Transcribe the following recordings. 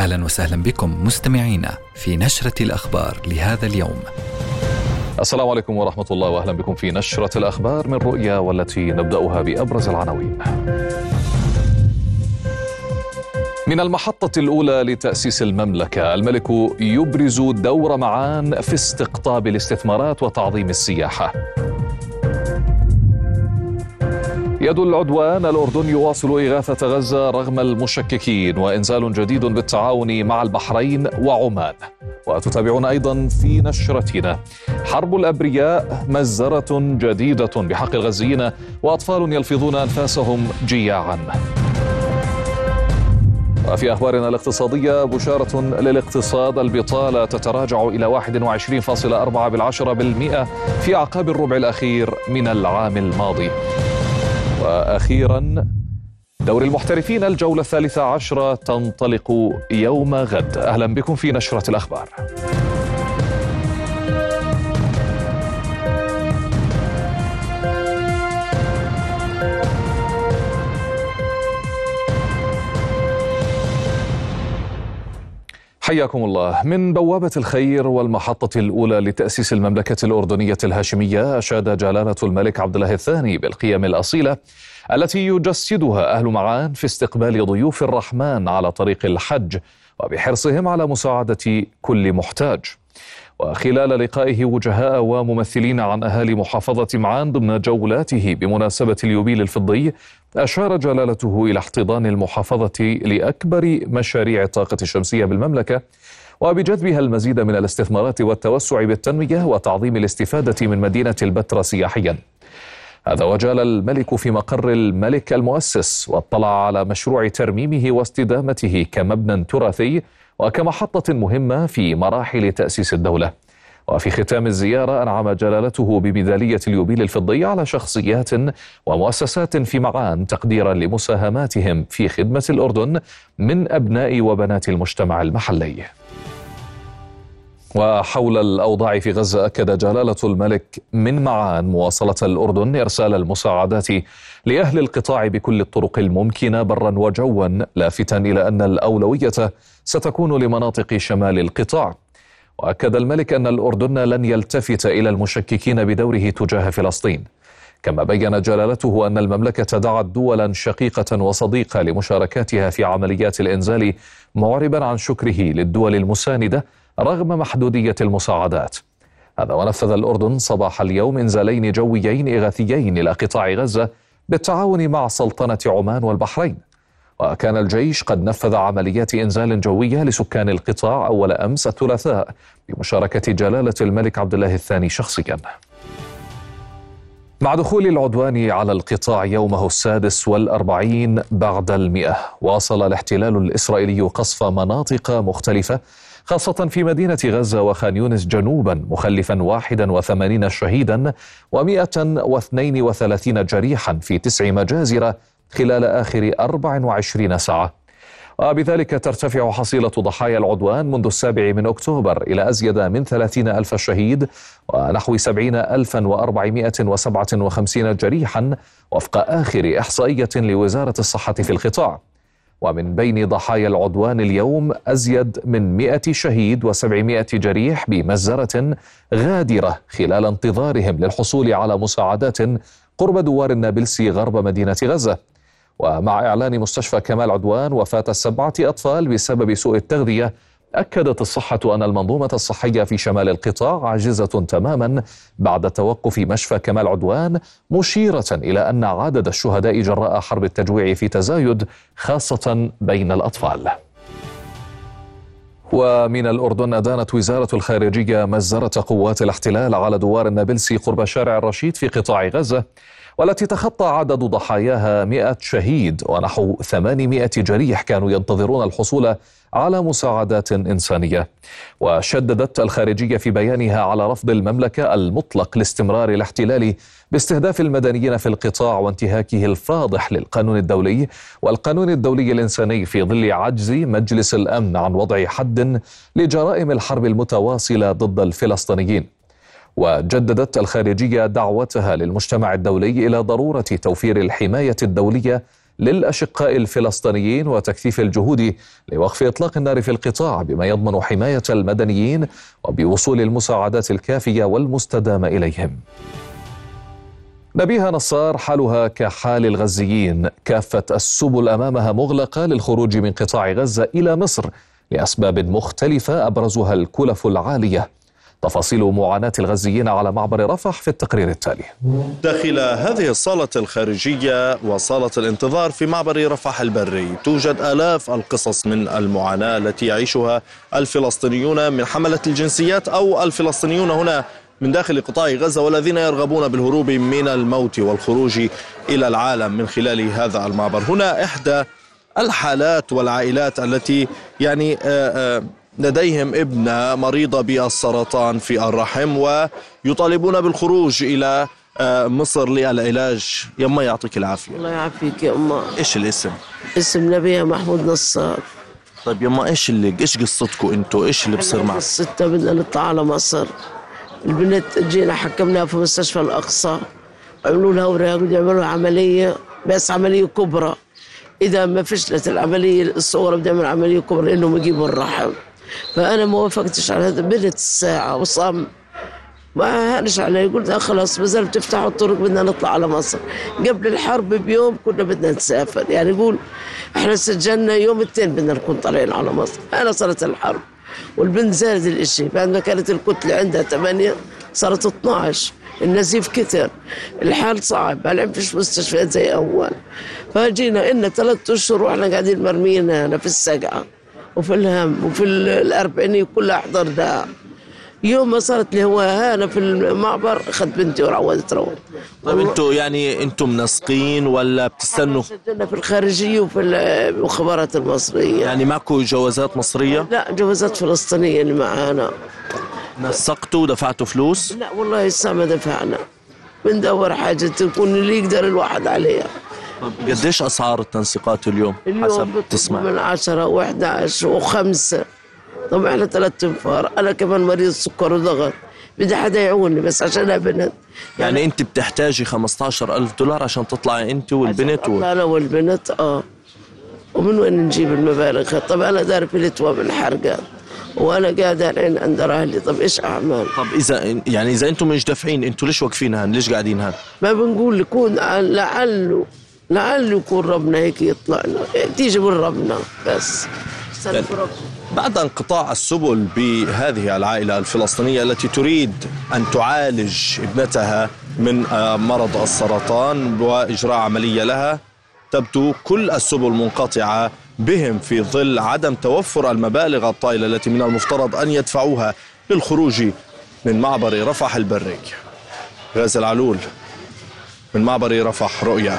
أهلا وسهلا بكم مستمعينا في نشرة الأخبار لهذا اليوم. السلام عليكم ورحمة الله واهلا بكم في نشرة الأخبار من رؤيا والتي نبدأها بأبرز العناوين. من المحطة الأولى لتأسيس المملكة الملك يبرز دور معان في استقطاب الاستثمارات وتعظيم السياحة يد العدوان الأردن يواصل إغاثة غزة رغم المشككين وإنزال جديد بالتعاون مع البحرين وعمان. وتتابعون أيضا في نشرتنا. حرب الأبرياء مزرة جديدة بحق الغزيين وأطفال يلفظون أنفاسهم جياعا. وفي أخبارنا الاقتصادية بشارة للاقتصاد البطالة تتراجع إلى 21.4 بالعشرة بالمئة في أعقاب الربع الأخير من العام الماضي. وأخيرا دوري المحترفين الجولة الثالثة عشرة تنطلق يوم غد. أهلا بكم في نشرة الأخبار. حياكم الله. من بوابة الخير والمحطة الأولى لتأسيس المملكة الأردنية الهاشمية أشاد جلالة الملك عبد الله الثاني بالقيم الأصيلة التي يجسدها أهل معان في استقبال ضيوف الرحمن على طريق الحج وبحرصهم على مساعدة كل محتاج. وخلال لقائه وجهاء وممثلين عن أهالي محافظة معان ضمن جولاته بمناسبة اليوبيل الفضي أشار جلالته إلى احتضان المحافظة لأكبر مشاريع الطاقة الشمسية بالمملكة وبجذبها المزيد من الاستثمارات والتوسع بالتنمية وتعظيم الاستفادة من مدينة البتراء سياحيا. هذا وجال الملك في مقر الملك المؤسس واطلع على مشروع ترميمه واستدامته كمبنى تراثي وكمحطة مهمة في مراحل تأسيس الدولة. وفي ختام الزيارة أنعم جلالته بميدالية اليوبيل الفضي على شخصيات ومؤسسات في معان تقديرا لمساهماتهم في خدمة الأردن من أبناء وبنات المجتمع المحلي. وحول الأوضاع في غزة أكد جلالة الملك من معان مواصلة الأردن إرسال المساعدات لأهل القطاع بكل الطرق الممكنة برا وجوا لافتا إلى أن الأولوية ستكون لمناطق شمال القطاع. وأكد الملك أن الأردن لن يلتفت إلى المشككين بدوره تجاه فلسطين. كما بين جلالته أن المملكة دعت دولا شقيقة وصديقة لمشاركاتها في عمليات الإنزال معربا عن شكره للدول المساندة رغم محدودية المساعدات. هذا ونفذ الأردن صباح اليوم انزالين جويين إغاثيين إلى قطاع غزة بالتعاون مع سلطنة عمان والبحرين. وكان الجيش قد نفذ عمليات إنزال جوية لسكان القطاع أول أمس الثلاثاء بمشاركة جلالة الملك عبد الله الثاني شخصيا. مع دخول العدوان على القطاع يومه السادس والأربعين بعد المئة واصل الاحتلال الإسرائيلي قصف مناطق مختلفة خاصة في مدينة غزة وخان يونس جنوبا مخلفا 81 شهيدا و132 جريحا في تسع مجازر خلال آخر 24 ساعة. وبذلك ترتفع حصيلة ضحايا العدوان منذ السابع من أكتوبر إلى أزيد من 30 ألف شهيد ونحو 70 ألفا و457 جريحا وفق آخر إحصائية لوزارة الصحة في القطاع. ومن بين ضحايا العدوان اليوم أزيد من 100 شهيد و700 جريح بمزرة غادرة خلال انتظارهم للحصول على مساعدات قرب دوار النابلسي غرب مدينة غزة. ومع إعلان مستشفى كمال عدوان وفاة سبعة أطفال بسبب سوء التغذية أكدت الصحة أن المنظومة الصحية في شمال القطاع عاجزة تماما بعد توقف مشفى كمال عدوان مشيرة إلى أن عدد الشهداء جراء حرب التجويع في تزايد خاصة بين الأطفال. ومن الأردن أدانت وزارة الخارجية مزرة قوات الاحتلال على دوار النابلسي قرب شارع الرشيد في قطاع غزة والتي تخطى عدد ضحاياها 100 شهيد ونحو 800 جريح كانوا ينتظرون الحصول على مساعدات إنسانية. وشددت الخارجية في بيانها على رفض المملكة المطلق لاستمرار الاحتلال باستهداف المدنيين في القطاع وانتهاكه الفاضح للقانون الدولي والقانون الدولي الإنساني في ظل عجز مجلس الأمن عن وضع حد لجرائم الحرب المتواصلة ضد الفلسطينيين. وجددت الخارجية دعوتها للمجتمع الدولي إلى ضرورة توفير الحماية الدولية للأشقاء الفلسطينيين وتكثيف الجهود لوقف إطلاق النار في القطاع بما يضمن حماية المدنيين وبوصول المساعدات الكافية والمستدامة إليهم. نبيها نصار حالها كحال الغزيين. كافة السبل أمامها مغلقة للخروج من قطاع غزة إلى مصر لأسباب مختلفة أبرزها الكلف العالية. تفاصيل معاناة الغزيين على معبر رفح في التقرير التالي. داخل هذه الصالة الخارجية وصالة الانتظار في معبر رفح البري توجد آلاف القصص من المعاناة التي يعيشها الفلسطينيون من حملة الجنسيات أو الفلسطينيون هنا من داخل قطاع غزة والذين يرغبون بالهروب من الموت والخروج إلى العالم من خلال هذا المعبر. هنا إحدى الحالات والعائلات التي يعني آه، آه، لديهم ابنة مريضة بالسرطان في الرحم ويطالبون بالخروج إلى آه، مصر للعلاج. يما يعطيك العافية. الله يعافيك يا أما إيش الاسم؟ اسم نبيها محمود نصار. طيب يما إيش اللي إيش قصتكم أنتوا إيش اللي بصير معكم؟ قصتنا بدنا نطلع على مصر. البنت جينا حكمناها في مستشفى الأقصى. عملوا لها أوراق ويعملوا عملية بس عملية كبرى. إذا ما فشلت العملية الصغرى أعمل عملية كبرى لأنهم يجيبوا الرحم. فأنا ما وافقتش على هذا بنت الساعة وصام. ما هانش علي قلت خلاص ما زال تفتحوا الطرق بدنا نطلع على مصر. قبل الحرب بيوم كنا بدنا نسافر. يعني يقول إحنا سجلنا يوم الاثنين بدنا نكون طالعين على مصر. أنا صارت الحرب والبنت زادت الإشي. بعد ما كانت الكتلة عندها ثمانية صارت 12 النزيف كثر. الحال صعب. ما فيش مستشفيات زي أول. فجينا إلنا ثلاثة أشهر وإحنا قاعدين مرميين هنا في السقعة. وفي الهم وفي الأربعينية كلها حضرناها يوم ما صارت لي هو هنا في المعبر أخذت بنتي وروضت روض طيب أنتوا يعني أنتم منسقين ولا بتستنوا؟ سجلنا في الخارجية وفي المخابرات المصرية. يعني معكم جوازات مصرية؟ لا جوازات فلسطينية اللي معانا نسقتوا ودفعتوا فلوس؟ لا والله لسه ما دفعنا بندور حاجة تكون اللي يقدر الواحد عليها. طب قديش أسعار التنسيقات اليوم؟ اليوم حسب تسمع. من 10 و11 و5 طب إحنا ثلاث أنفار. أنا كمان مريض سكر وضغط. بدي حدا يعوني بس عشان بنت يعني, يعني أنت بتحتاجي 15000 دولار عشان تطلعي أنت والبنت و... أنا والبنت آه. ومن وين نجيب المبالغ؟ طب أنا دار في من حرقات وأنا قاعدة الحين عند أهلي. طب إيش أعمل؟ طب إذا يعني إذا أنتم مش دافعين أنتم ليش واقفين هان؟ ليش قاعدين هان؟ ما بنقول يكون لعله. لعله يكون ربنا هيك يطلع لنا. تيجي من ربنا بس. بعد انقطاع السبل بهذه العائلة الفلسطينية التي تريد أن تعالج ابنتها من آه، مرض السرطان وإجراء عملية لها تبدو كل السبل منقطعة بهم في ظل عدم توفر المبالغ الطائلة التي من المفترض أن يدفعوها للخروج من معبر رفح البري غازي العلول من معبر رفح رؤيا.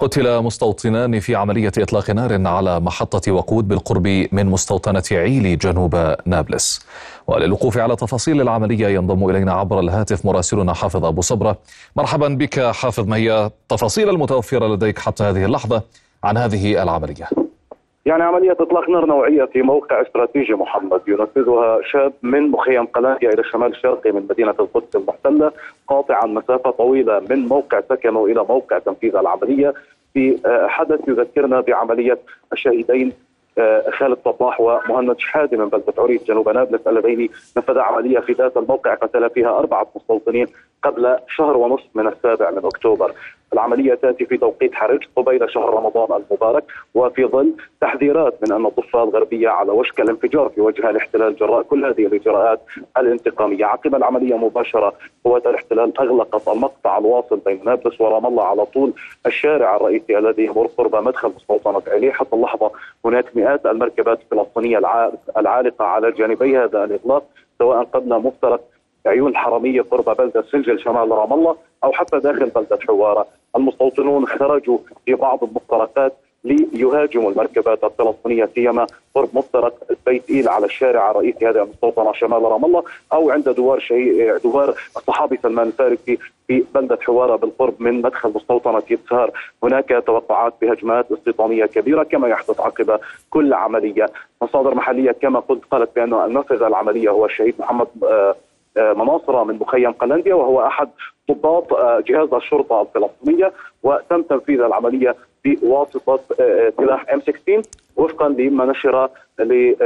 قتل مستوطنان في عملية إطلاق نار على محطة وقود بالقرب من مستوطنة عيلي جنوب نابلس. وللوقوف على تفاصيل العملية ينضم إلينا عبر الهاتف مراسلنا حافظ أبو صبرة. مرحبا بك حافظ ما هي التفاصيل المتوفرة لديك حتى هذه اللحظة عن هذه العملية. يعني عملية إطلاق نار نوعية في موقع استراتيجي محمد ينفذها شاب من مخيم قلانيا إلى الشمال الشرقي من مدينة القدس المحتلة قاطعا مسافة طويلة من موقع سكنه إلى موقع تنفيذ العملية. في آه، حدث يذكرنا بعملية الشهيدين آه، خالد صباح ومهند شحادة من بلدة عريف جنوب نابلس اللذين نفذا عملية في ذات الموقع قتل فيها أربعة مستوطنين قبل شهر ونصف من السابع من أكتوبر. العملية تأتي في توقيت حرج قبيل شهر رمضان المبارك وفي ظل تحذيرات من أن الضفه الغربية على وشك الانفجار في وجه الاحتلال جراء كل هذه الإجراءات الانتقامية. عقب العملية مباشرة قوات الاحتلال أغلقت المقطع الواصل بين نابلس ورام الله على طول الشارع الرئيسي الذي يمر قرب مدخل مستوطنه علي حتى اللحظة هناك مئات المركبات الفلسطينية العالقة على جانبي هذا الإغلاق سواء قبل مفترق عيون حرميه قرب بلدة سنجل شمال رام الله أو حتى داخل بلدة حوارة، المستوطنون خرجوا في بعض المفترقات ليهاجموا المركبات الفلسطينيه سيما قرب مفترق بيت إيل على الشارع الرئيسي هذه المستوطنة شمال رام الله أو عند دوار شيء دوار الصحابي سلمان الفارسي في بلدة حوارة بالقرب من مدخل مستوطنة يسار، هناك توقعات بهجمات استيطانية كبيرة كما يحدث عقب كل عملية، مصادر محلية كما قلت قالت بأن النفذ العملية هو الشهيد محمد آه مناصرة من مخيم قلنديا وهو أحد ضباط جهاز الشرطة الفلسطينية وتم تنفيذ العملية بواسطة سلاح ام 16 وفقا لما نشر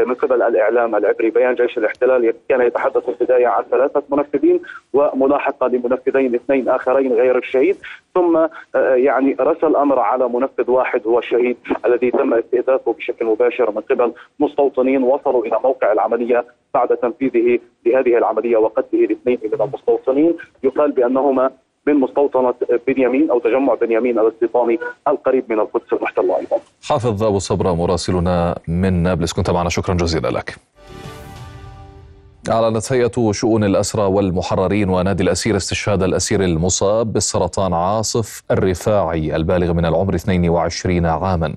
من قبل الإعلام العبري بيان جيش الاحتلال كان يتحدث في البدايه عن ثلاثة منفذين وملاحقه لمنفذين اثنين آخرين غير الشهيد ثم آه، يعني رسى الامر على منفذ واحد هو الشهيد الذي تم استهدافه بشكل مباشر من قبل مستوطنين وصلوا إلى موقع العملية بعد تنفيذه لهذه العملية وقتله الاثنين من المستوطنين. يقال بأنهما من مستوطنة بنيامين أو تجمع بنيامين الاستيطاني القريب من القدس المحتلة أيضا. حافظ أبو صبرة مراسلنا من نابلس. كنت معنا. شكرا جزيلا لك. أعلنت هيئة شؤون الأسرى والمحررين ونادي الأسير استشهاد الأسير المصاب بالسرطان عاصف الرفاعي البالغ من العمر 22 عاما.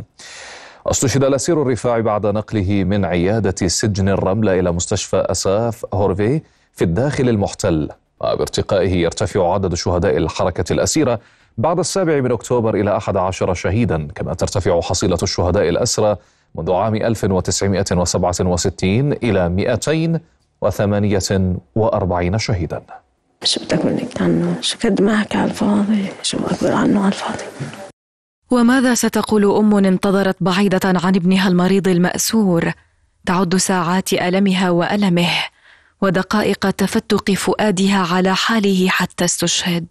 استشهد الأسير الرفاعي بعد نقله من عيادة سجن الرملة إلى مستشفى أساف هورفي في الداخل المحتل. وبارتقائه يرتفع عدد شهداء الحركة الأسيرة بعد السابع من أكتوبر إلى أحد عشر شهيدا كما ترتفع حصيلة الشهداء الأسرى منذ عام 1967 إلى 248 شهيدا. شو بدك منك عنه شو قد معك على الفاضي؟ شو أقول عنه على الفاضي؟ وماذا ستقول أم انتظرت بعيدة عن ابنها المريض المأسور؟ تعد ساعات ألمها وألمه. ودقائق تفتق فؤادها على حاله حتى استشهد.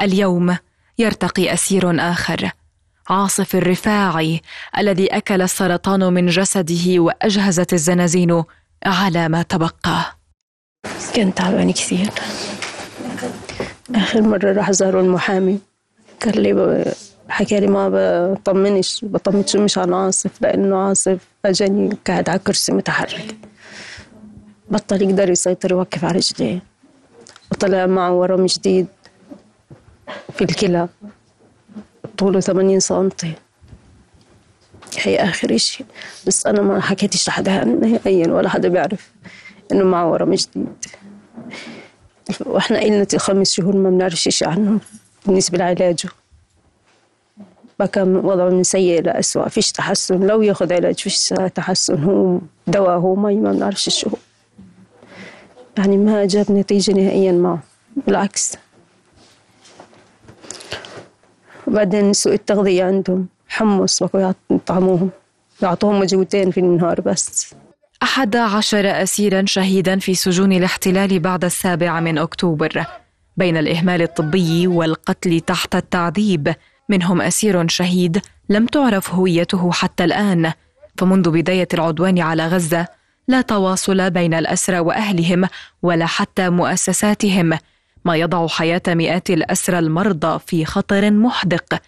اليوم يرتقي أسير آخر عاصف الرفاعي الذي أكل السرطان من جسده وأجهزت الزنازين على ما تبقى. كنت تعبان كثير. آخر مرة راح زاروا المحامي. قال لي حكى لي ما بطمنش بطمنش مش عن عاصف لأنه عاصف أجاني قاعد على كرسي متحرك. بطل يقدر يسيطر يوقف على رجليه. وطلع معه ورم جديد في الكلى. طوله 80 سنتي. هي آخر إشي. بس أنا ما حكيتش لحدا نهائيا ولا حدا بيعرف إنه معه ورم جديد. وإحنا إلنا خمس شهور ما بنعرفش إشي عنه بالنسبة لعلاجه. بقى وضعه من سيء لأسوأ فيش تحسن. لو ياخذ علاج فيش تحسن. هو دواء هو مي ما بنعرفش شو هو. يعني ما جاب نتيجة نهائيا معه بالعكس. وبعدين سوء التغذية عندهم حمص بقوا يطعموهم يعطوهم وجبتين في النهار بس. أحد عشر أسيرا شهيدا في سجون الاحتلال بعد السابع من أكتوبر بين الإهمال الطبي والقتل تحت التعذيب. منهم أسير شهيد لم تعرف هويته حتى الآن فمنذ بداية العدوان على غزة لا تواصل بين الأسرى وأهلهم ولا حتى مؤسساتهم. ما يضع حياة مئات الأسرى المرضى في خطر محدق.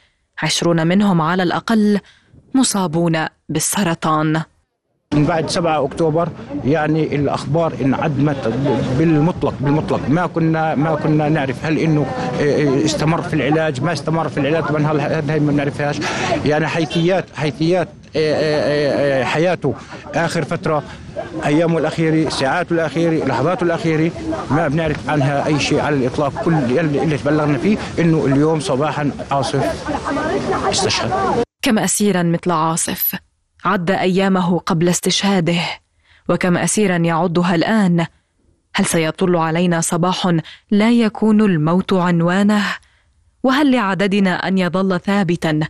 عشرون منهم على الأقل مصابون بالسرطان. من بعد 7 أكتوبر يعني الأخبار انعدمت بالمطلق بالمطلق. ما كنا ما كنا نعرف هل إنه استمر في العلاج ما استمر في العلاج طبعا هذا ما بنعرفهاش يعني حيثيات حيثيات حياته. آخر فترة أيامه الأخيرة ساعاته الأخيرة لحظاته الأخيرة ما بنعرف عنها أي شيء على الإطلاق. كل اللي تبلغنا فيه إنه اليوم صباحا عاصف استشهد. كم اسيرا مثل عاصف عد أيامه قبل استشهاده وكم اسيرا يعدها الآن؟ هل سيطل علينا صباح لا يكون الموت عنوانه؟ وهل لعددنا أن يظل ثابتا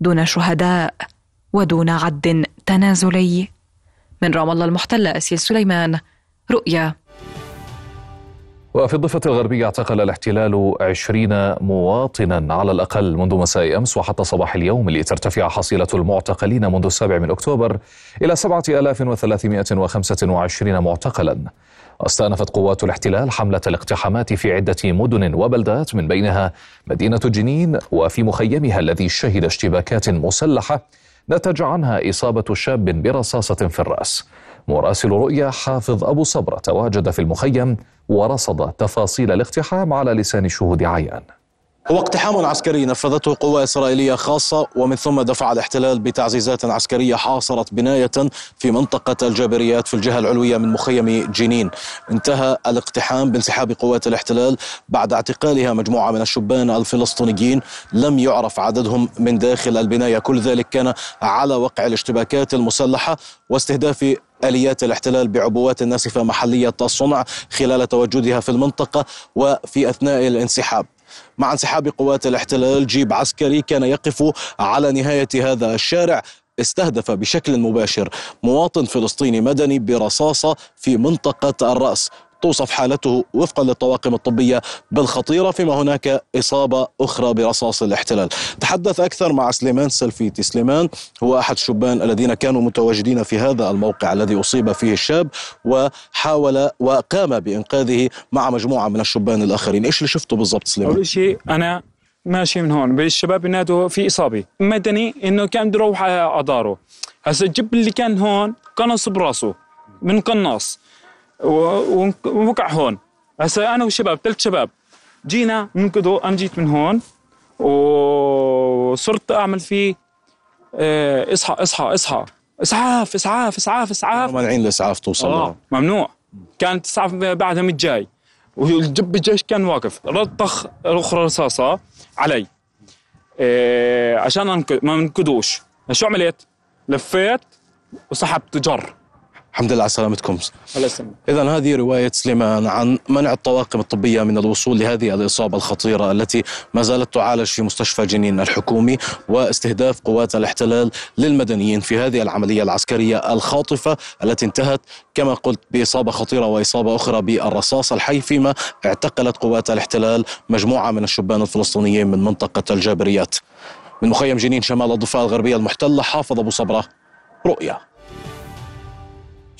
دون شهداء؟ ودون عد تنازلي. من رام الله المحتلة أسيل سليمان رؤيا. وفي الضفة الغربية اعتقل الاحتلال عشرين مواطنا على الأقل منذ مساء أمس وحتى صباح اليوم لترتفع حصيلة المعتقلين منذ السابع من أكتوبر إلى 7325 معتقلا. واستأنفت قوات الاحتلال حملة الاقتحامات في عدة مدن وبلدات من بينها مدينة جنين وفي مخيمها الذي شهد اشتباكات مسلحة نتج عنها إصابة شاب برصاصة في الرأس. مراسل رؤيا حافظ أبو صبرة تواجد في المخيم ورصد تفاصيل الاقتحام على لسان شهود عيان. هو اقتحام عسكري نفذته قوى إسرائيلية خاصة ومن ثم دفع الاحتلال بتعزيزات عسكرية حاصرت بناية في منطقة الجابريات في الجهة العلوية من مخيم جنين. انتهى الاقتحام بانسحاب قوات الاحتلال بعد اعتقالها مجموعة من الشبان الفلسطينيين. لم يعرف عددهم من داخل البناية. كل ذلك كان على وقع الاشتباكات المسلحة واستهداف آليات الاحتلال بعبوات ناسفة محلية الصنع خلال تواجدها في المنطقة وفي أثناء الانسحاب. مع انسحاب قوات الاحتلال جيب عسكري كان يقف على نهاية هذا الشارع. استهدف بشكل مباشر مواطن فلسطيني مدني برصاصة في منطقة الرأس. توصف حالته وفقا للطواقم الطبية بالخطيرة فيما هناك إصابة أخرى برصاص الاحتلال. تحدث أكثر مع سليمان سلفيتي سليمان. هو أحد الشبان الذين كانوا متواجدين في هذا الموقع الذي أصيب فيه الشاب وحاول وقام بإنقاذه مع مجموعة من الشبان الآخرين. إيش اللي شفته بالضبط سليمان؟ أول شيء أنا ماشي من هون. الشباب ينادوا في إصابة. مدني إنه كان بده يروح على داره هسا الجب اللي كان هون قنص براسه من قناص. ووقع هون. هسه أنا والشباب ثلاث شباب. جينا ننقذه أنا جيت من هون وصرت أعمل فيه آه اصحى اصحى اصحى اسعاف اسعاف اسعاف اسعاف مانعين الاسعاف توصل آه ممنوع. كانت اسعاف بعدها مش جاي. والجب الجيش كان واقف. رطخ أخرى رصاصه علي. إيه عشان ما ننقذوش شو عملت؟ لفيت وسحبت جر. الحمد لله على سلامتكم. الله يسلمك. اذا هذه رواية سليمان عن منع الطواقم الطبية من الوصول لهذه الإصابة الخطيرة التي ما زالت تعالج في مستشفى جنين الحكومي واستهداف قوات الاحتلال للمدنيين في هذه العملية العسكرية الخاطفة التي انتهت كما قلت بإصابة خطيرة وإصابة أخرى بالرصاص الحي فيما اعتقلت قوات الاحتلال مجموعة من الشبان الفلسطينيين من منطقة الجابريات. من مخيم جنين شمال الضفة الغربية المحتلة حافظ أبو صبرة رؤيا.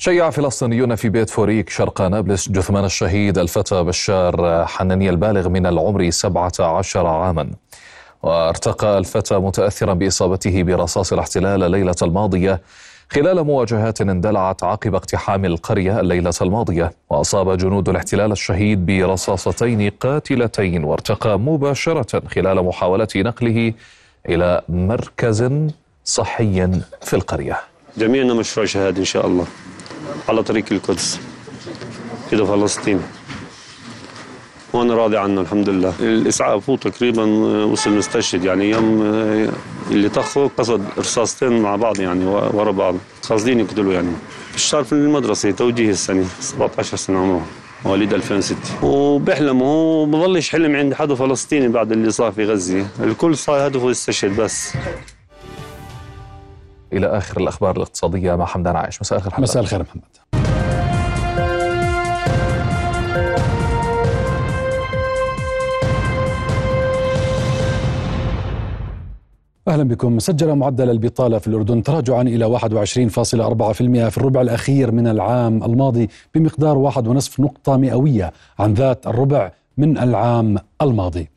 شيع فلسطينيون في بيت فوريك شرق نابلس جثمان الشهيد الفتى بشار حناني البالغ من العمر 17 عاما. وارتقى الفتى متأثرا بإصابته برصاص الاحتلال الليلة الماضية خلال مواجهات اندلعت عقب اقتحام القرية الليلة الماضية. وأصاب جنود الاحتلال الشهيد برصاصتين قاتلتين وارتقى مباشرة خلال محاولة نقله إلى مركز صحي في القرية. جميعنا مشروع شهادة إن شاء الله. على طريق القدس كده فلسطين. وأنا راضي عنه الحمد لله. الإسعاف هو تقريبا وصل مستشهد يعني يوم اللي طخه قصد رصاصتين مع بعض يعني ورا بعض. قاصدين يقتلوا يعني. الشهر في المدرسة توجيه السنة 17 سنة عمره مواليد 2006 وبيحلم هو بضلش حلم عند حدا فلسطيني بعد اللي صار في غزة. الكل صار هدفه يستشهد بس. إلى آخر الأخبار الاقتصادية. مع حمدان عايش. مساء الخير مساء الخير محمد. أهلا بكم. سجل معدل البطالة في الأردن تراجعا إلى 21.4% في الربع الأخير من العام الماضي بمقدار 1.5 نقطة مئوية عن ذات الربع من العام الماضي.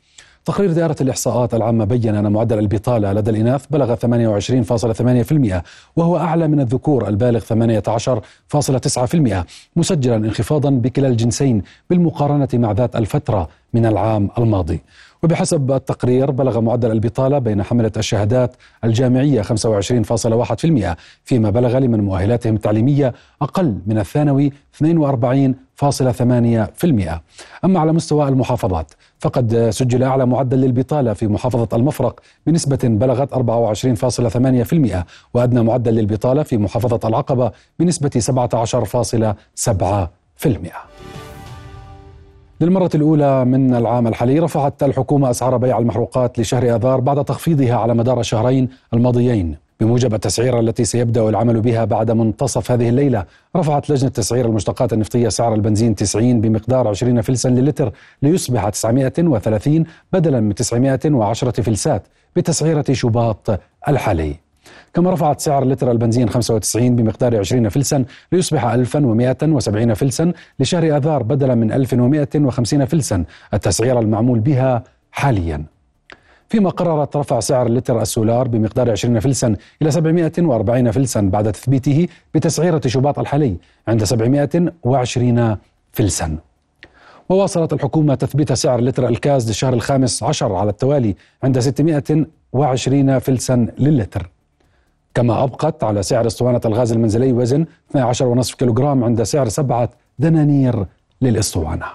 تقرير دائرة الإحصاءات العامة بين أن معدل البطالة لدى الإناث بلغ 28.8% وهو أعلى من الذكور البالغ 18.9% مسجلا انخفاضا بكلا الجنسين بالمقارنة مع ذات الفترة من العام الماضي. وبحسب التقرير بلغ معدل البطالة بين حملة الشهادات الجامعية 25.1% فيما بلغ لمن مؤهلاتهم التعليمية أقل من الثانوي 42.8% أما على مستوى المحافظات فقد سجل أعلى معدل للبطالة في محافظة المفرق بنسبة بلغت 24.8% وأدنى معدل للبطالة في محافظة العقبة بنسبة 17.7%. للمرة الأولى من العام الحالي رفعت الحكومة أسعار بيع المحروقات لشهر آذار بعد تخفيضها على مدار الشهرين الماضيين. بموجب التسعيرة التي سيبدأ العمل بها بعد منتصف هذه الليلة رفعت لجنة تسعير المشتقات النفطية سعر البنزين 90 بمقدار 20 فلسا للتر ليصبح 930 بدلا من 910 فلسات بتسعيرة شباط الحالي. كما رفعت سعر لتر البنزين 95 بمقدار 20 فلسا ليصبح 1170 فلسا لشهر آذار بدلا من 1150 فلسا. التسعير المعمول بها حاليا. فيما قررت رفع سعر لتر السولار بمقدار 20 فلسا إلى 740 فلسا بعد تثبيته بتسعيرة شباط الحلي عند 720 فلسا. وواصلت الحكومة تثبيت سعر لتر الكاز للشهر الخامس عشر على التوالي عند 620 فلسا للتر. كما أبقت على سعر أسطوانة الغاز المنزلي وزن 12.5 كيلوغرام عند سعر سبعة دنانير للأسطوانة.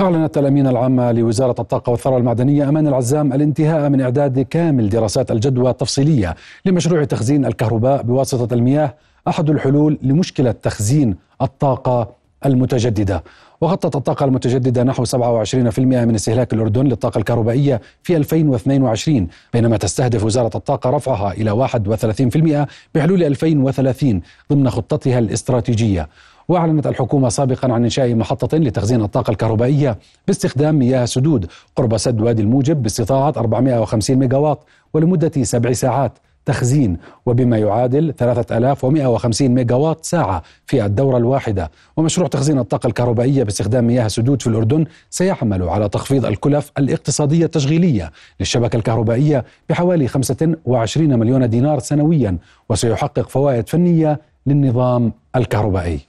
أعلنت الأمينة العامة لوزارة الطاقة والثروة المعدنية أمان العزام الانتهاء من إعداد كامل دراسات الجدوى التفصيلية لمشروع تخزين الكهرباء بواسطة المياه أحد الحلول لمشكلة تخزين الطاقة المتجددة. وغطت الطاقة المتجددة نحو 27% من استهلاك الأردن للطاقة الكهربائية في 2022 بينما تستهدف وزارة الطاقة رفعها إلى 31% بحلول 2030 ضمن خطتها الاستراتيجية. وأعلنت الحكومة سابقا عن إنشاء محطة لتخزين الطاقة الكهربائية باستخدام مياه سدود قرب سد وادي الموجب باستطاعة 450 ميجاوات ولمدة سبع ساعات. تخزين وبما يعادل 3150 ميجا وات ساعة في الدورة الواحدة. ومشروع تخزين الطاقة الكهربائية باستخدام مياه سدود في الأردن سيعمل على تخفيض الكلف الاقتصادية التشغيلية للشبكة الكهربائية بحوالي 25 مليون دينار سنويا وسيحقق فوائد فنية للنظام الكهربائي.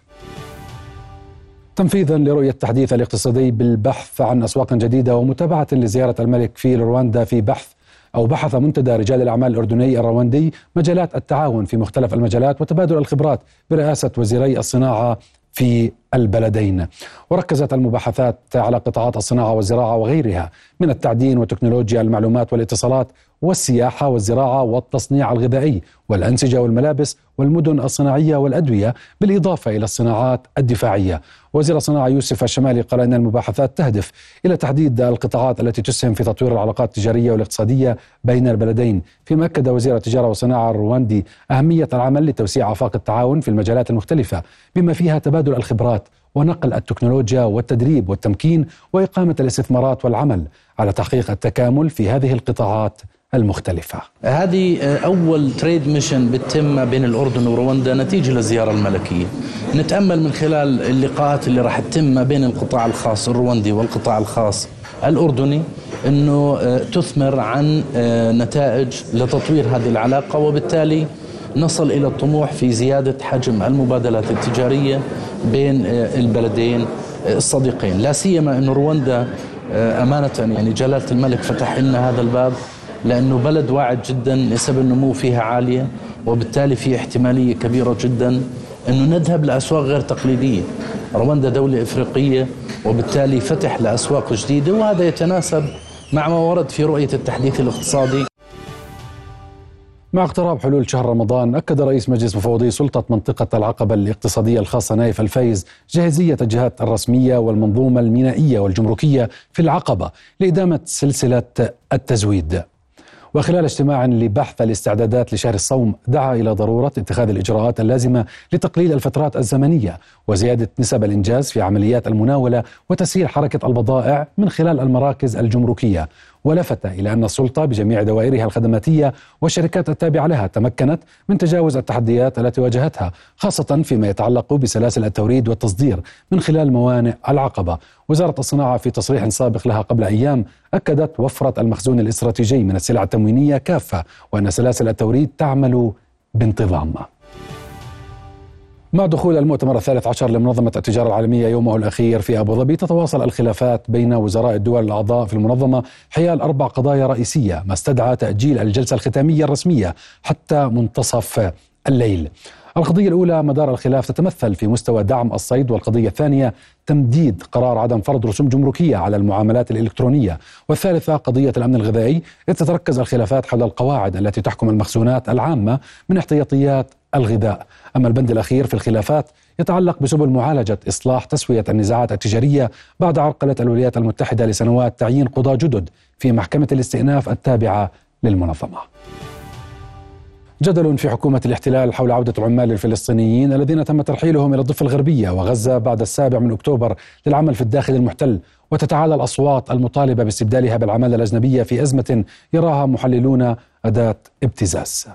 تنفيذا لرؤية التحديث الاقتصادي بالبحث عن أسواق جديدة ومتابعة لزيارة الملك في رواندا في بحث أو بحث منتدى رجال الأعمال الأردني الرواندي مجالات التعاون في مختلف المجالات وتبادل الخبرات برئاسة وزيري الصناعة في البلدين. وركزت المباحثات على قطاعات الصناعة والزراعة وغيرها من التعدين وتكنولوجيا المعلومات والاتصالات والسياحة والزراعة والتصنيع الغذائي والأنسجة والملابس والمدن الصناعية والأدوية بالإضافة إلى الصناعات الدفاعية. وزير الصناعة يوسف الشمالي قال أن المباحثات تهدف إلى تحديد القطاعات التي تسهم في تطوير العلاقات التجارية والاقتصادية بين البلدين. فيما أكد وزير التجارة والصناعة الرواندي أهمية العمل لتوسيع آفاق التعاون في المجالات المختلفة بما فيها تبادل الخبرات ونقل التكنولوجيا والتدريب والتمكين وإقامة الاستثمارات والعمل على تحقيق التكامل في هذه القطاعات المختلفة. هذه أول تريد ميشن بتتم بين الأردن ورواندا نتيجة للزيارة الملكية. نتأمل من خلال اللقاءات اللي راح تتم بين القطاع الخاص الرواندي والقطاع الخاص الأردني أنه آه، تثمر عن آه، نتائج لتطوير هذه العلاقة وبالتالي نصل إلى الطموح في زيادة حجم المبادلات التجارية بين آه، البلدين الصديقين. لا سيما أن رواندا أمانة يعني جلالة الملك فتح لنا هذا الباب لأنه بلد واعد جدا نسب النمو فيها عالية وبالتالي في احتمالية كبيرة جدا أنه نذهب لأسواق غير تقليدية. رواندا دولة إفريقية وبالتالي فتح لأسواق جديدة وهذا يتناسب مع ما ورد في رؤية التحديث الاقتصادي. مع اقتراب حلول شهر رمضان أكد رئيس مجلس مفوضي سلطة منطقة العقبة الاقتصادية الخاصة نايف الفايز جاهزية الجهات الرسمية والمنظومة المينائية والجمركية في العقبة لإدامة سلسلة التزويد. وخلال اجتماع لبحث الاستعدادات لشهر الصوم دعا إلى ضرورة اتخاذ الإجراءات اللازمة لتقليل الفترات الزمنية وزيادة نسب الإنجاز في عمليات المناولة وتسهيل حركة البضائع من خلال المراكز الجمركية. ولفت إلى أن السلطة بجميع دوائرها الخدماتية والشركات التابعة لها تمكنت من تجاوز التحديات التي واجهتها خاصة فيما يتعلق بسلاسل التوريد والتصدير من خلال موانئ العقبة. وزارة الصناعة في تصريح سابق لها قبل أيام أكدت وفرة المخزون الاستراتيجي من السلع التموينية كافة وأن سلاسل التوريد تعمل بانتظام. مع دخول المؤتمر الثالث عشر لمنظمة التجارة العالمية يومه الأخير في أبو ظبي تتواصل الخلافات بين وزراء الدول الأعضاء في المنظمة حيال أربع قضايا رئيسية ما استدعى تأجيل الجلسة الختامية الرسمية حتى منتصف الليل. القضية الأولى مدار الخلاف تتمثل في مستوى دعم الصيد والقضية الثانية تمديد قرار عدم فرض رسوم جمركية على المعاملات الإلكترونية. والثالثة قضية الأمن الغذائي إذ تتركز الخلافات حول القواعد التي تحكم المخزونات العامة من احتياطيات الغذاء. أما البند الأخير في الخلافات يتعلق بسبل معالجة إصلاح تسوية النزاعات التجارية بعد عرقلة الولايات المتحدة لسنوات تعيين قضاة جدد في محكمة الاستئناف التابعة للمنظمة. جدل في حكومة الاحتلال حول عودة العمال الفلسطينيين الذين تم ترحيلهم إلى الضفة الغربية وغزة بعد السابع من أكتوبر للعمل في الداخل المحتل وتتعالى الأصوات المطالبة باستبدالها بالعمالة الأجنبية في أزمة يراها محللون أداة ابتزاز.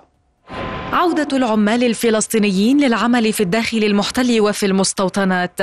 عودة العمال الفلسطينيين للعمل في الداخل المحتل وفي المستوطنات.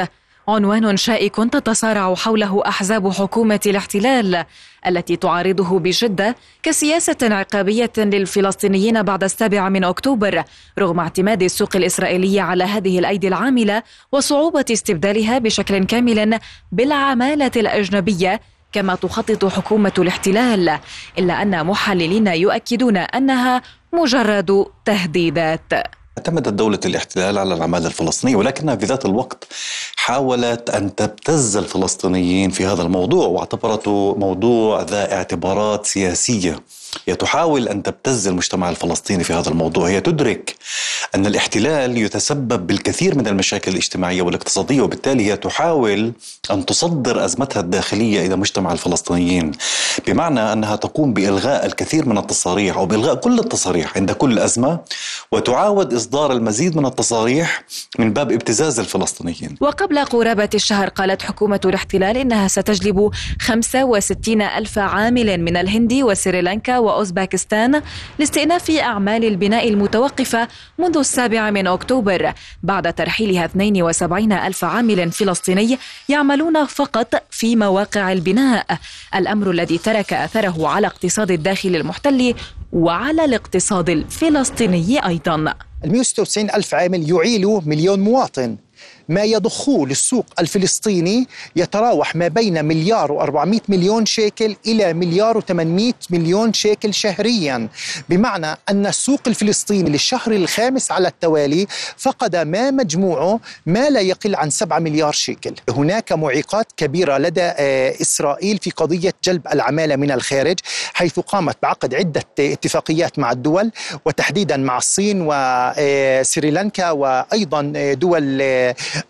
عنوان شائك تتصارع حوله أحزاب حكومة الاحتلال التي تعارضه بشدة كسياسة عقابية للفلسطينيين بعد السابع من أكتوبر رغم اعتماد السوق الاسرائيليه على هذه الأيدي العاملة وصعوبة استبدالها بشكل كامل بالعمالة الأجنبية كما تخطط حكومة الاحتلال إلا أن محللين يؤكدون أنها مجرد تهديدات. اعتمدت دولة الاحتلال على العمالة الفلسطينية ولكنها في ذات الوقت حاولت أن تبتز الفلسطينيين في هذا الموضوع واعتبرته موضوع ذا اعتبارات سياسية. هي تحاول أن تبتز المجتمع الفلسطيني في هذا الموضوع. هي تدرك أن الاحتلال يتسبب بالكثير من المشاكل الاجتماعية والاقتصادية وبالتالي هي تحاول أن تصدر أزمتها الداخلية إلى مجتمع الفلسطينيين. بمعنى أنها تقوم بإلغاء الكثير من التصاريح أو بإلغاء كل التصاريح عند كل أزمة وتعاود إصدار المزيد من التصاريح من باب ابتزاز الفلسطينيين. وقبل قرابة الشهر قالت حكومة الاحتلال إنها ستجلب 65 ألف عامل من الهند وسريلانكا وأوزباكستان لاستئناف أعمال البناء المتوقفة منذ السابع من أكتوبر. بعد ترحيلها 72 ألف عامل فلسطيني يعملون فقط في مواقع البناء. الأمر الذي ترك أثره على اقتصاد الداخل المحتل وعلى الاقتصاد الفلسطيني أيضا. ال 196 ألف عامل يعيلوا مليون مواطن. ما يضخوه للسوق الفلسطيني يتراوح ما بين مليار و400 مليون شيكل إلى مليار و800 مليون شيكل شهريا. بمعنى أن السوق الفلسطيني للشهر الخامس على التوالي فقد ما مجموعه ما لا يقل عن 7 مليار شيكل. هناك معيقات كبيرة لدى آه، إسرائيل في قضية جلب العمالة من الخارج حيث قامت بعقد عدة اتفاقيات مع الدول وتحديدا مع الصين وسريلانكا وأيضا دول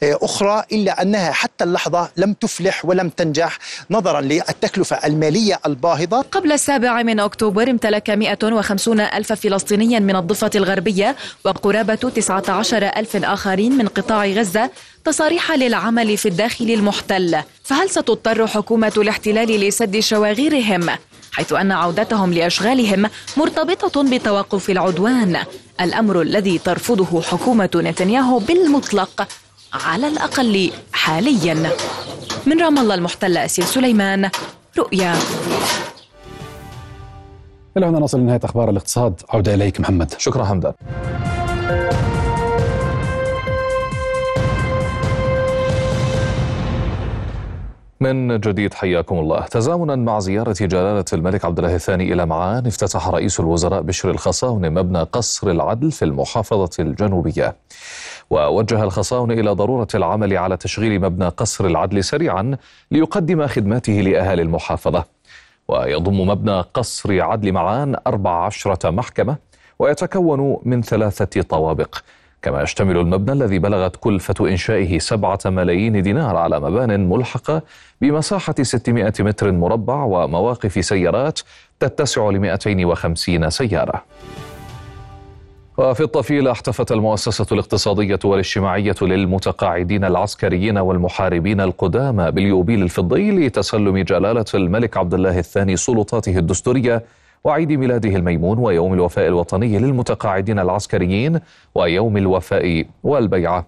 أخرى إلا أنها حتى اللحظة لم تفلح ولم تنجح نظرا للتكلفة المالية الباهظة. قبل السابع من أكتوبر امتلك 150 ألف فلسطينيا من الضفة الغربية وقرابة 19 ألف آخرين من قطاع غزة تصاريح للعمل في الداخل المحتل. فهل ستضطر حكومة الاحتلال لسد شواغرهم حيث أن عودتهم لأشغالهم مرتبطة بتوقف العدوان. الأمر الذي ترفضه حكومة نتنياهو بالمطلق على الأقل حاليا. من رام الله المحتلة أسيل سليمان رؤيا. إلى هنا نصل لنهاية أخبار الاقتصاد. عودة إليك محمد. شكرا حمدان. من جديد حياكم الله. تزامنا مع زيارة جلالة الملك عبد الله الثاني إلى معان افتتح رئيس الوزراء بشر الخصاون مبنى قصر العدل في المحافظة الجنوبية. ووجه الخصاون إلى ضرورة العمل على تشغيل مبنى قصر العدل سريعا ليقدم خدماته لأهالي المحافظة. ويضم مبنى قصر عدل معان 14 محكمة ويتكون من ثلاثة طوابق. كما يشتمل المبنى الذي بلغت كلفة إنشائه سبعة ملايين دينار على مبان ملحقة بمساحة 600 متر مربع ومواقف سيارات تتسع ل 250 سيارة. وفي الطفيلة احتفت المؤسسة الاقتصادية والاجتماعية للمتقاعدين العسكريين والمحاربين القدامى باليوبيل الفضي لتسلم جلالة الملك عبد الله الثاني سلطاته الدستورية وعيد ميلاده الميمون ويوم الوفاء الوطني للمتقاعدين العسكريين ويوم الوفاء والبيعة.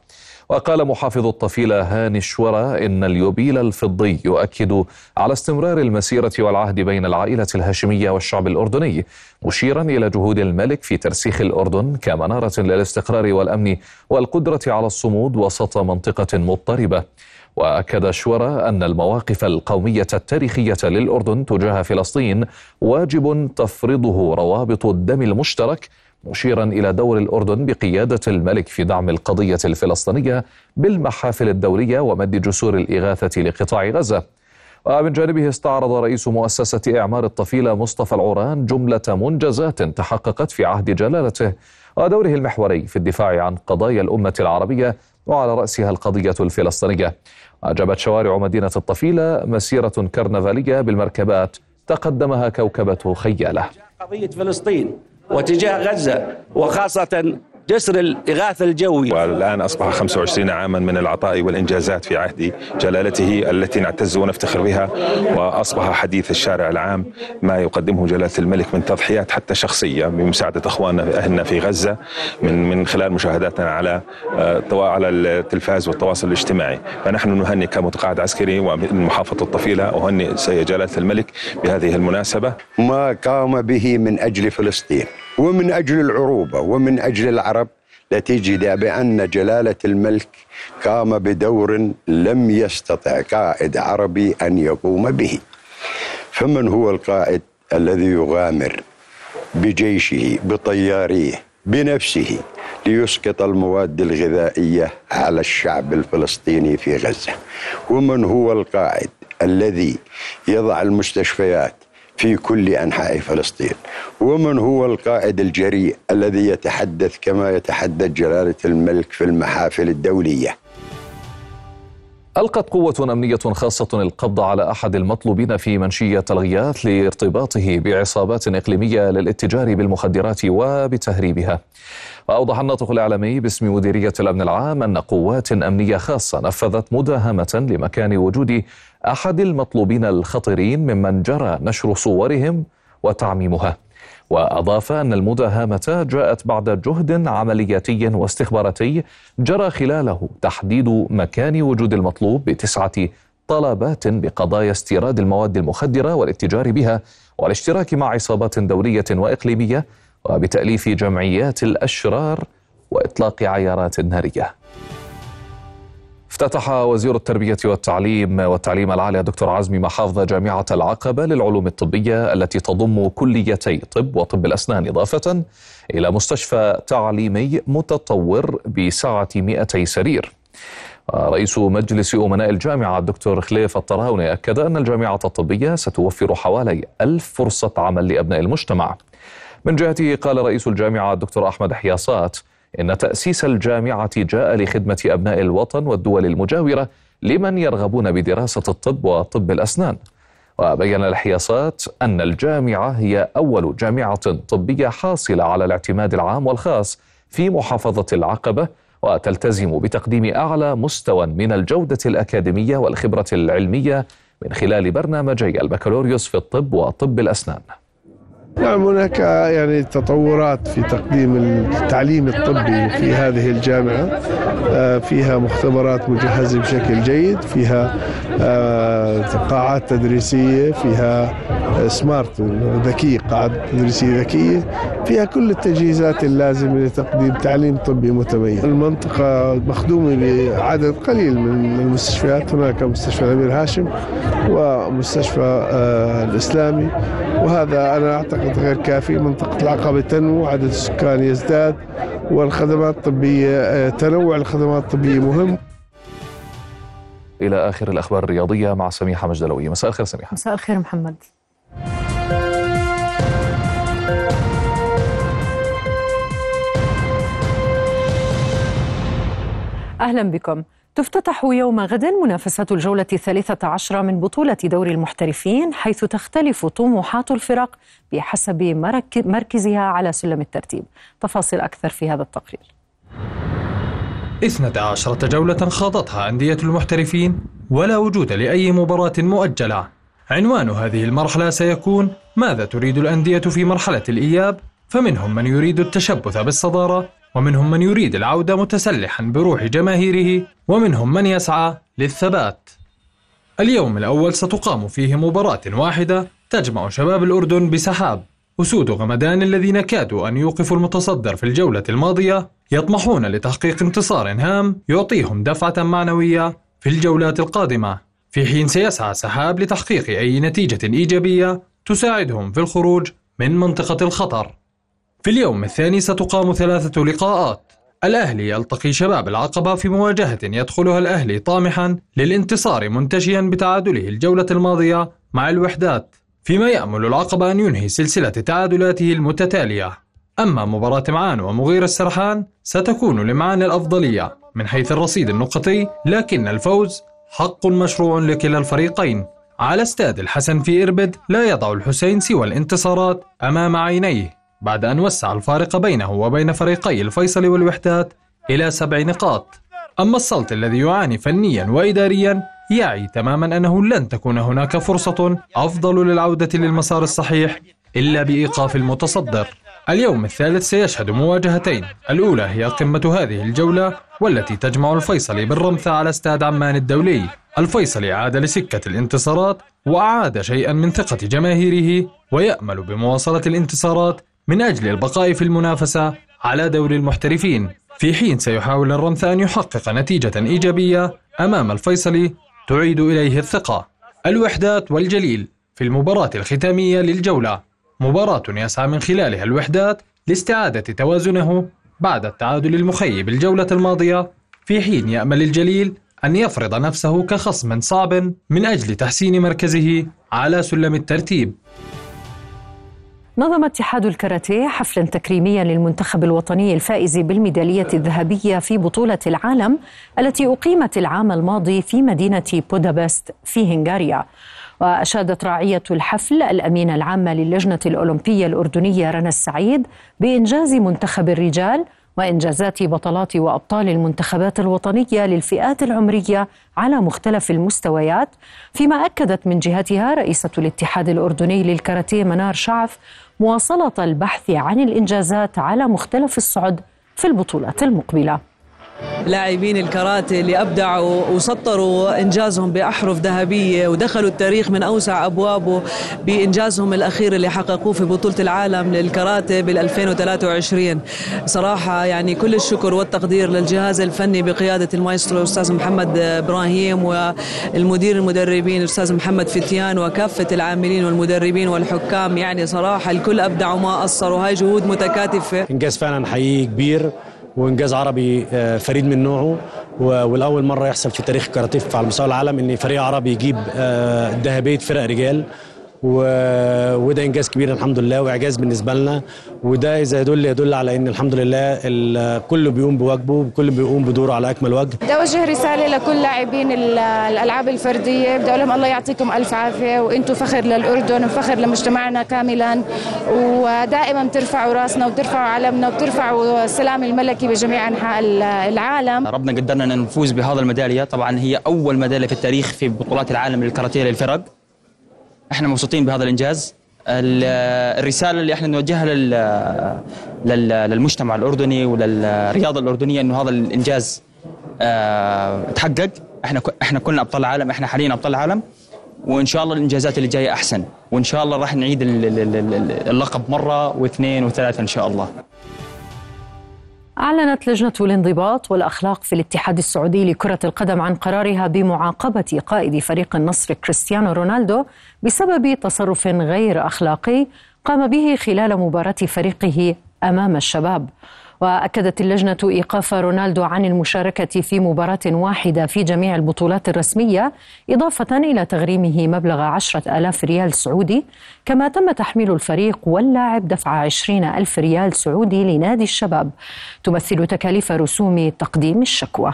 وقال محافظ الطفيلة هاني الشورى إن اليوبيل الفضي يؤكد على استمرار المسيرة والعهد بين العائلة الهاشمية والشعب الأردني مشيرا إلى جهود الملك في ترسيخ الأردن كمنارة للاستقرار والأمن والقدرة على الصمود وسط منطقة مضطربة. وأكد شورى أن المواقف القومية التاريخية للأردن تجاه فلسطين واجب تفرضه روابط الدم المشترك مشيرا إلى دور الأردن بقيادة الملك في دعم القضية الفلسطينية بالمحافل الدوليه ومد جسور الإغاثة لقطاع غزة. ومن جانبه استعرض رئيس مؤسسة إعمار الطفيله مصطفى العوران جملة منجزات تحققت في عهد جلالته ودوره المحوري في الدفاع عن قضايا الأمة العربية وعلى رأسها القضية الفلسطينية. أجابت شوارع مدينة الطفيلة مسيرة كرنفالية بالمركبات تقدمها كوكبة خيالة قضية فلسطين وتجاه غزة وخاصة جسر الإغاثة الجوي والآن أصبح 25 عاما من العطاء والإنجازات في عهد جلالته التي نعتز ونفتخر بها وأصبح حديث الشارع العام ما يقدمه جلالة الملك من تضحيات حتى شخصية بمساعدة أخواننا أهلنا في غزة من من خلال مشاهداتنا على آه، على التلفاز والتواصل الاجتماعي. فنحن نهنئ كمتقاعد عسكري ومن محافظة الطفيلة. أهنئ سيد جلالة الملك بهذه المناسبة. ما قام به من أجل فلسطين. ومن أجل العروبة ومن أجل العرب لتجد بأن جلالة الملك قام بدور لم يستطع قائد عربي أن يقوم به. فمن هو القائد الذي يغامر بجيشه بطياريه بنفسه ليسقط المواد الغذائية على الشعب الفلسطيني في غزة؟ ومن هو القائد الذي يضع المستشفيات في كل أنحاء فلسطين. ومن هو القائد الجريء الذي يتحدث كما يتحدث جلالة الملك في المحافل الدولية؟ ألقت قوة أمنية خاصة القبض على أحد المطلوبين في منشية الغياث لارتباطه بعصابات إقليمية للاتجار بالمخدرات وبتهريبها. وأوضح الناطق الإعلامي باسم مديرية الأمن العام أن قوات أمنية خاصة نفذت مداهمة لمكان وجود أحد المطلوبين الخطرين ممن جرى نشر صورهم وتعميمها. وأضاف أن المداهمة جاءت بعد جهد عملياتي واستخباراتي جرى خلاله تحديد مكان وجود المطلوب بتسعة طلبات بقضايا استيراد المواد المخدرة والاتجار بها والاشتراك مع عصابات دولية وإقليمية وبتأليف جمعيات الأشرار وإطلاق عيارات نارية. افتتح وزير التربية والتعليم والتعليم العالي الدكتور عزمي محافظ جامعة العقبة للعلوم الطبية التي تضم كليتي طب وطب الأسنان إضافة إلى مستشفى تعليمي متطور بسعة 200 سرير. رئيس مجلس أمناء الجامعة الدكتور خليف الطراوني أكد أن الجامعة الطبية ستوفر حوالي ألف فرصة عمل لأبناء المجتمع. من جهته قال رئيس الجامعة الدكتور أحمد حياصات إن تأسيس الجامعة جاء لخدمة أبناء الوطن والدول المجاورة لمن يرغبون بدراسة الطب وطب الأسنان. وبين الحياصات أن الجامعة هي أول جامعة طبية حاصلة على الاعتماد العام والخاص في محافظة العقبة وتلتزم بتقديم أعلى مستوى من الجودة الأكاديمية والخبرة العلمية من خلال برنامجي البكالوريوس في الطب وطب الأسنان. نعم هناك يعني تطورات في تقديم التعليم الطبي في هذه الجامعة. آه، فيها مختبرات مجهزة بشكل جيد فيها آه، قاعات تدريسية فيها سمارت ذكية قاعات تدريسية ذكية. فيها كل التجهيزات اللازمة لتقديم تعليم طبي متميز. المنطقة مخدومة بعدد قليل من المستشفيات. هناك مستشفى الأمير هاشم ومستشفى آه، الإسلامي. وهذا أنا أعتقد غير كافي منطقة العقبة تنمو عدد السكان يزداد والخدمات الطبية آه، تنوع الخدمات الطبية مهم. إلى آخر الأخبار الرياضية مع سميحة مجدلوية. مساء الخير سميحة. مساء الخير محمد. أهلا بكم. تفتتح يوم غد منافسة الجولة الثالثة عشرة من بطولة دوري المحترفين حيث تختلف طموحات الفرق بحسب مركزها على سلم الترتيب. تفاصيل أكثر في هذا التقرير. اثنتا عشرة جولة خاضتها أندية المحترفين ولا وجود لأي مباراة مؤجلة. عنوان هذه المرحلة سيكون ماذا تريد الأندية في مرحلة الإياب؟ فمنهم من يريد التشبث بالصدارة ومنهم من يريد العودة متسلحا بروح جماهيره ومنهم من يسعى للثبات. اليوم الأول ستقام فيه مباراة واحدة تجمع شباب الأردن بسحاب. أسود غمدان الذين كادوا أن يوقفوا المتصدر في الجولة الماضية يطمحون لتحقيق انتصار هام يعطيهم دفعة معنوية في الجولات القادمة. في حين سيسعى سحاب لتحقيق أي نتيجة إيجابية تساعدهم في الخروج من منطقة الخطر. في اليوم الثاني ستقام ثلاثة لقاءات. الأهلي يلتقي شباب العقبة في مواجهة يدخلها الأهلي طامحا للانتصار منتشيا بتعادله الجولة الماضية مع الوحدات فيما يأمل العقبة أن ينهي سلسلة تعادلاته المتتالية. أما مباراة معان ومغير السرحان ستكون لمعان الأفضلية من حيث الرصيد النقطي لكن الفوز حق مشروع لكلا الفريقين. على استاد الحسن في إربد لا يضع الحسين سوى الانتصارات أمام عينيه. بعد أن وسع الفارق بينه وبين فريقي الفيصل والوحدات إلى سبع نقاط. أما السلط الذي يعاني فنيا وإداريا يعي تماما أنه لن تكون هناك فرصة أفضل للعودة للمسار الصحيح إلا بإيقاف المتصدر. اليوم الثالث سيشهد مواجهتين. الأولى هي قمة هذه الجولة والتي تجمع الفيصلي بالرمثة على استاد عمان الدولي. الفيصلي عاد لسكة الانتصارات وأعاد شيئا من ثقة جماهيره ويأمل بمواصلة الانتصارات من أجل البقاء في المنافسة على دوري المحترفين. في حين سيحاول الرمث أن يحقق نتيجة إيجابية أمام الفيصلي تعيد إليه الثقة. الوحدات والجليل في المباراة الختامية للجولة. مباراة يسعى من خلالها الوحدات لاستعادة توازنه بعد التعادل المخيب الجولة الماضية. في حين يأمل الجليل أن يفرض نفسه كخصم صعب من أجل تحسين مركزه على سلم الترتيب. نظم اتحاد الكاراتيه حفلا تكريميا للمنتخب الوطني الفائز بالميدالية الذهبية في بطولة العالم التي أقيمت العام الماضي في مدينة بودابست في هنغاريا. وأشادت راعية الحفل الأمينة العامة للجنة الأولمبية الأردنية رنا السعيد بإنجاز منتخب الرجال وإنجازات بطلات وأبطال المنتخبات الوطنية للفئات العمرية على مختلف المستويات. فيما أكدت من جهتها رئيسة الاتحاد الأردني للكاراتيه منار شعف مواصلة البحث عن الإنجازات على مختلف الصعد في البطولات المقبلة. لاعبين الكاراتيه اللي أبدعوا وسطروا إنجازهم بأحرف ذهبية ودخلوا التاريخ من أوسع أبوابه بإنجازهم الأخير اللي حققوه في بطولة العالم للكاراتيه بال 2023 صراحة يعني كل الشكر والتقدير للجهاز الفني بقيادة المايسترو الأستاذ محمد إبراهيم والمدير المدربين الأستاذ محمد فتيان وكافة العاملين والمدربين والحكام. يعني صراحة الكل أبدعوا ما قصروا هاي جهود متكاتفة. إنجاز فعلا حقيقي كبير. وانجاز عربي آه، فريد من نوعه والأول مرة يحصل في تاريخ الكاراتيه على مستوى العالم إن فريق عربي يجيب آه، ذهبيه فرق رجال. و... وده إنجاز كبير الحمد لله وإعجاز بالنسبة لنا وده إذا يدل يدل على إن الحمد لله الكل بيقوم بواجبه والكل بيقوم بدوره على أكمل وجه. بدي اوجه رسالة لكل لاعبين الألعاب الفردية بدي أقول لهم الله يعطيكم ألف عافية وأنتم فخر للأردن وفخر لمجتمعنا كاملا ودائما بترفعوا رأسنا وبترفعوا علمنا وبترفعوا السلام الملكي بجميع أنحاء العالم. ربنا قدرنا إن نفوز بهذا الميدالية طبعا هي أول ميدالية في التاريخ في بطولات العالم للكاراتيه للفرق. إحنا مبسوطين بهذا الإنجاز. الرسالة اللي إحنا نوجهها للمجتمع الأردني وللرياضة الأردنية إنه هذا الإنجاز آه تحقق. إحنا إحنا كلنا أبطال العالم إحنا حاليا أبطال العالم. وإن شاء الله الإنجازات اللي جاية أحسن. وإن شاء الله راح نعيد اللقب مرة واثنين وثلاثة إن شاء الله. أعلنت لجنة الانضباط والأخلاق في الاتحاد السعودي لكرة القدم عن قرارها بمعاقبة قائد فريق النصر كريستيانو رونالدو بسبب تصرف غير أخلاقي قام به خلال مباراة فريقه أمام الشباب. وأكدت اللجنة إيقاف رونالدو عن المشاركة في مباراة واحدة في جميع البطولات الرسمية إضافة إلى تغريمه مبلغ عشرة ألاف ريال سعودي كما تم تحميل الفريق واللاعب دفع عشرين ألف ريال سعودي لنادي الشباب. تمثل تكاليف رسوم تقديم الشكوى.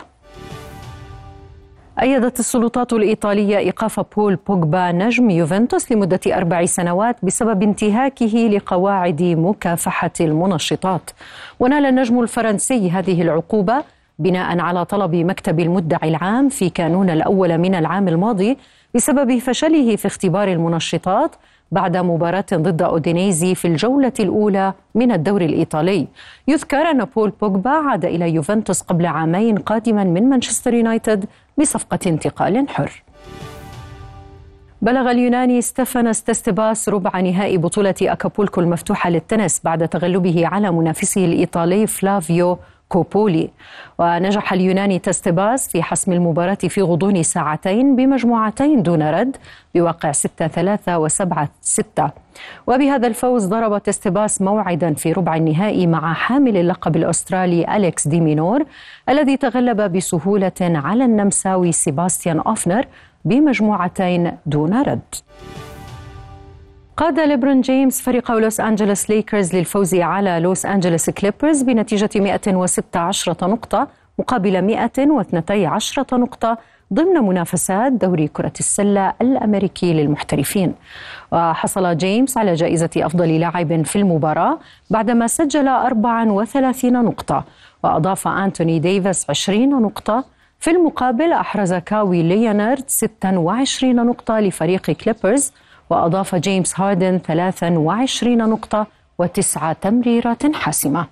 أيدت السلطات الإيطالية إيقاف بول بوجبا نجم يوفنتوس لمدة أربع سنوات بسبب انتهاكه لقواعد مكافحة المنشطات. ونال النجم الفرنسي هذه العقوبة بناء على طلب مكتب المدعي العام في كانون الأول من العام الماضي بسبب فشله في اختبار المنشطات بعد مباراة ضد أودينيزي في الجولة الأولى من الدوري الإيطالي. يذكر أن بول بوجبا عاد إلى يوفنتوس قبل عامين قادما من مانشستر يونايتد بصفقة انتقال حر. بلغ اليوناني ستيفانوس تسيتسيباس ربع نهائي بطولة أكابولكو المفتوحة للتنس بعد تغلبه على منافسه الإيطالي فلافيو كوبولي. ونجح اليوناني تسيتسيباس في حسم المباراة في غضون ساعتين بمجموعتين دون رد بواقع 6 3 و 7 6 وبهذا الفوز ضرب تسيتسيباس موعدا في ربع النهائي مع حامل اللقب الأسترالي أليكس ديمينور الذي تغلب بسهولة على النمساوي سيباستيان أوفنر بمجموعتين دون رد. قاد ليبرون جيمس فريق لوس أنجلوس ليكرز للفوز على لوس أنجلوس كليبرز بنتيجة 116 نقطة مقابل 112 نقطة ضمن منافسات دوري كرة السلة الأمريكي للمحترفين. وحصل جيمس على جائزة أفضل لاعب في المباراة بعدما سجل 34 نقطة وأضاف أنتوني ديفيس 20 نقطة. في المقابل أحرز كاوي ليونارد 26 نقطة لفريق كليبرز وأضاف جيمس هاردن 23 نقطة وتسعة تمريرات حاسمة.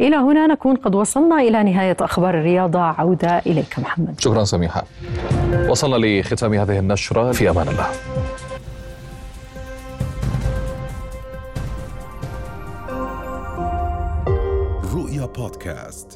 إلى هنا نكون قد وصلنا إلى نهاية أخبار الرياضة. عودة إليك محمد. شكرا سميحة. وصلنا لختام هذه النشرة. في أمان الله. رؤيا بودكاست.